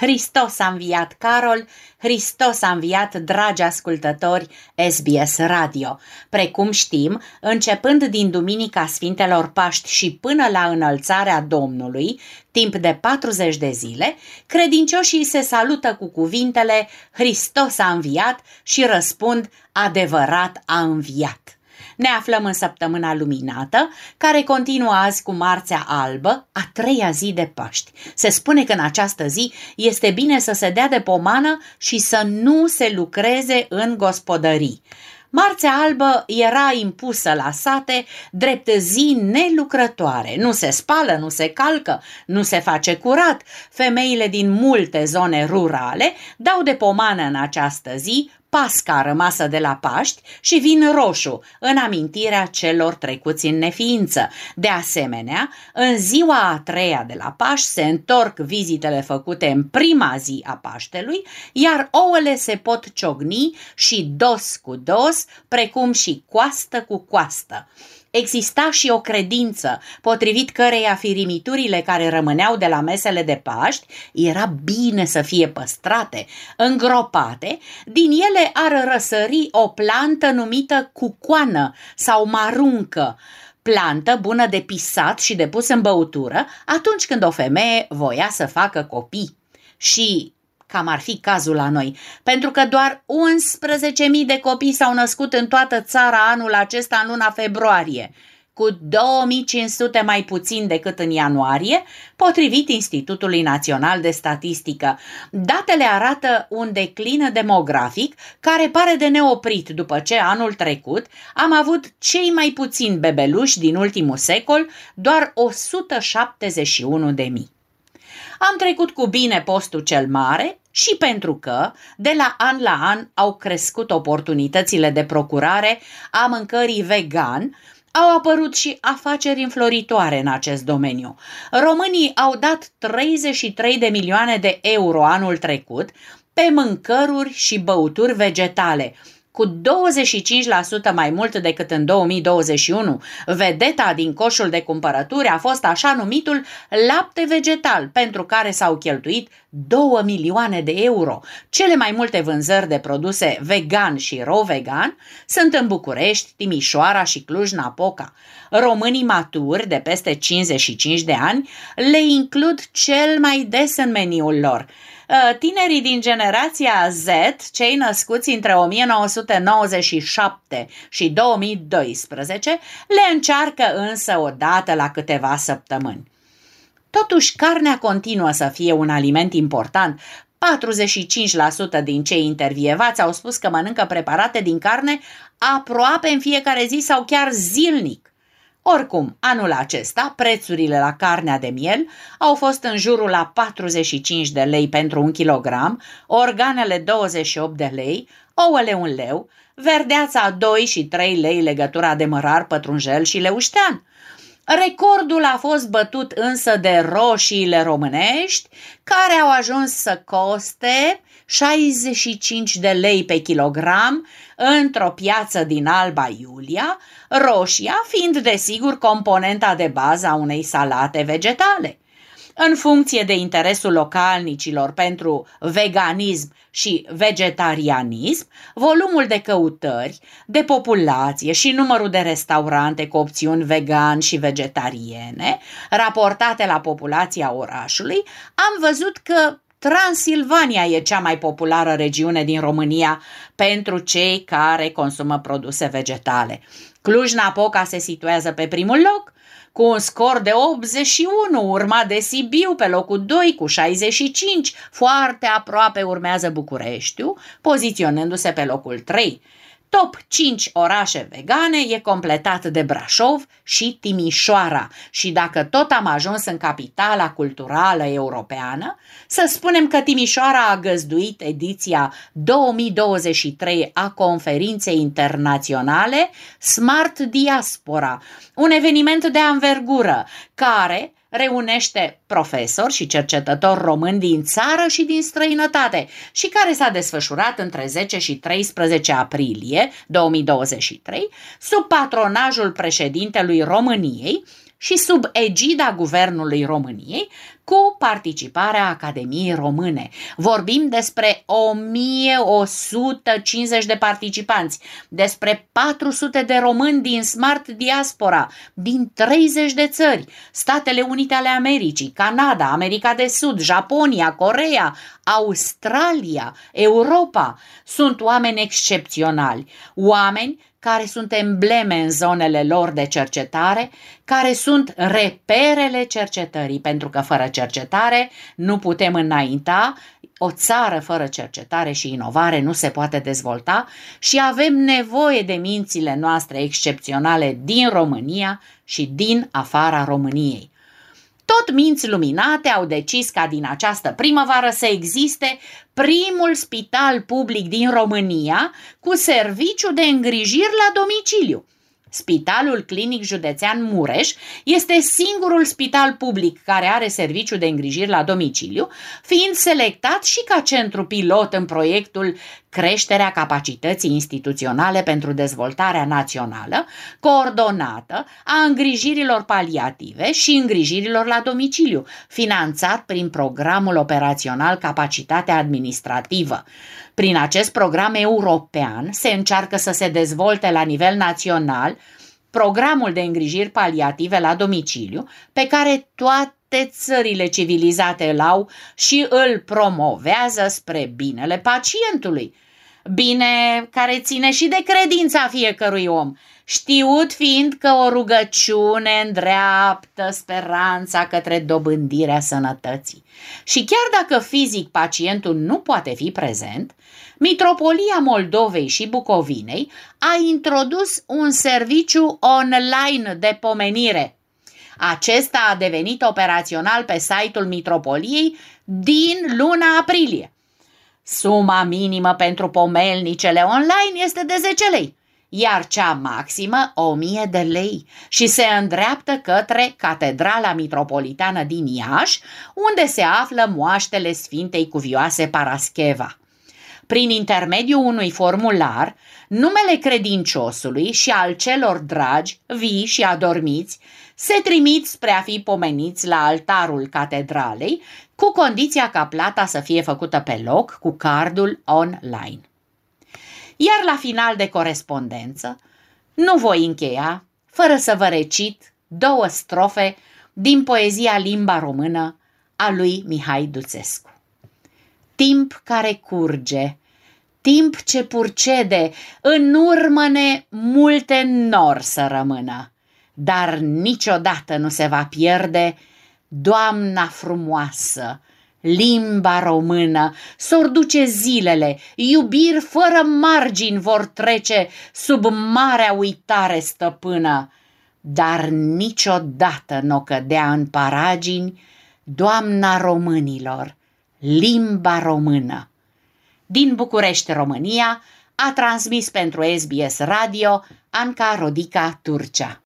Hristos a înviat Carol, Hristos a înviat dragi ascultători SBS Radio. Precum știm, începând din Duminica Sfintelor Paști și până la înălțarea Domnului, timp de 40 de zile, credincioșii se salută cu cuvintele Hristos a înviat și răspund adevărat a înviat. Ne aflăm în săptămâna luminată, care continuă azi cu Marțea Albă, a treia zi de Paști. Se spune că în această zi este bine să se dea de pomană și să nu se lucreze în gospodării. Marțea albă era impusă la sate drept zi nelucrătoare. Nu se spală, nu se calcă, nu se face curat. Femeile din multe zone rurale dau de pomană în această zi pasca rămasă de la Paști și vin roșu, în amintirea celor trecuți în neființă. De asemenea, în ziua a treia de la Paști se întorc vizitele făcute în prima zi a Paștelui, iar ouăle se pot ciogni și dos cu dos, precum și coastă cu coastă. Exista și o credință, potrivit căreia firimiturile care rămâneau de la mesele de Paști era bine să fie păstrate, îngropate, din ele ar răsări o plantă numită cucoană sau maruncă, plantă bună de pisat și de pus în băutură atunci când o femeie voia să facă copii. Și cam ar fi cazul la noi, pentru că doar 11.000 de copii s-au născut în toată țara anul acesta în luna februarie, cu 2500 mai puțin decât în ianuarie, potrivit Institutului Național de Statistică. Datele arată un declin demografic care pare de neoprit după ce anul trecut am avut cei mai puțini bebeluși din ultimul secol, doar 171 de mii. Am trecut cu bine postul cel mare și pentru că, de la an la an, au crescut oportunitățile de procurare a mâncării vegan, au apărut și afaceri înfloritoare în acest domeniu. Românii au dat 33 de milioane de euro anul trecut pe mâncăruri și băuturi vegetale, cu 25% mai mult decât în 2021. Vedeta din coșul de cumpărături a fost așa numitul lapte vegetal, pentru care s-au cheltuit 2 milioane de euro. Cele mai multe vânzări de produse vegan și ro-vegan sunt în București, Timișoara și Cluj-Napoca. Românii maturi de peste 55 de ani le includ cel mai des în meniul lor. Uh, tinerii din generația Z, cei născuți între 1997 și 2012, le încearcă însă o dată la câteva săptămâni. Totuși, carnea continuă să fie un aliment important. 45% din cei intervievați au spus că mănâncă preparate din carne aproape în fiecare zi sau chiar zilnic. Oricum, anul acesta, prețurile la carnea de miel au fost în jurul la 45 de lei pentru un kilogram, organele 28 de lei, ouăle un leu, verdeața 2 și 3 lei legătura de mărar, pătrunjel și leuștean. Recordul a fost bătut însă de roșiile românești, care au ajuns să coste 65 de lei pe kilogram într-o piață din Alba Iulia, roșia fiind desigur componenta de bază a unei salate vegetale în funcție de interesul localnicilor pentru veganism și vegetarianism, volumul de căutări, de populație și numărul de restaurante cu opțiuni vegan și vegetariene, raportate la populația orașului, am văzut că Transilvania e cea mai populară regiune din România pentru cei care consumă produse vegetale. Cluj-Napoca se situează pe primul loc, cu un scor de 81, urmat de Sibiu pe locul 2 cu 65, foarte aproape urmează Bucureștiu, poziționându-se pe locul 3. Top 5 orașe vegane e completat de Brașov și Timișoara. Și dacă tot am ajuns în capitala culturală europeană, să spunem că Timișoara a găzduit ediția 2023 a conferinței internaționale Smart Diaspora, un eveniment de anvergură care reunește profesori și cercetători români din țară și din străinătate și care s-a desfășurat între 10 și 13 aprilie 2023 sub patronajul președintelui României și sub egida Guvernului României, cu participarea Academiei Române. Vorbim despre 1150 de participanți, despre 400 de români din Smart Diaspora, din 30 de țări, Statele Unite ale Americii, Canada, America de Sud, Japonia, Corea, Australia, Europa. Sunt oameni excepționali, oameni care sunt embleme în zonele lor de cercetare, care sunt reperele cercetării, pentru că fără cercetare nu putem înainta, o țară fără cercetare și inovare nu se poate dezvolta și avem nevoie de mințile noastre excepționale din România și din afara României. Tot minți luminate au decis ca din această primăvară să existe primul spital public din România cu serviciu de îngrijiri la domiciliu. Spitalul Clinic Județean Mureș este singurul spital public care are serviciu de îngrijiri la domiciliu, fiind selectat și ca centru pilot în proiectul Creșterea capacității instituționale pentru dezvoltarea națională, coordonată a îngrijirilor paliative și îngrijirilor la domiciliu, finanțat prin programul operațional Capacitatea Administrativă. Prin acest program european se încearcă să se dezvolte la nivel național programul de îngrijiri paliative la domiciliu, pe care toate țările civilizate îl au și îl promovează spre binele pacientului. Bine care ține și de credința fiecărui om, știut fiind că o rugăciune îndreaptă speranța către dobândirea sănătății. Și chiar dacă fizic pacientul nu poate fi prezent, Mitropolia Moldovei și Bucovinei a introdus un serviciu online de pomenire. Acesta a devenit operațional pe site-ul Mitropoliei din luna aprilie. Suma minimă pentru pomelnicele online este de 10 lei, iar cea maximă 1000 de lei și se îndreaptă către Catedrala Mitropolitană din Iași, unde se află moaștele Sfintei Cuvioase Parascheva prin intermediul unui formular, numele credinciosului și al celor dragi, vii și adormiți, se trimit spre a fi pomeniți la altarul catedralei, cu condiția ca plata să fie făcută pe loc cu cardul online. Iar la final de corespondență, nu voi încheia fără să vă recit două strofe din poezia limba română a lui Mihai Duțescu timp care curge, timp ce purcede, în urmă-ne multe nor să rămână, dar niciodată nu se va pierde Doamna frumoasă, limba română, s duce zilele, iubiri fără margini vor trece sub marea uitare stăpână, dar niciodată n-o cădea în paragini Doamna românilor, limba română. Din București, România, a transmis pentru SBS Radio Anca Rodica Turcea.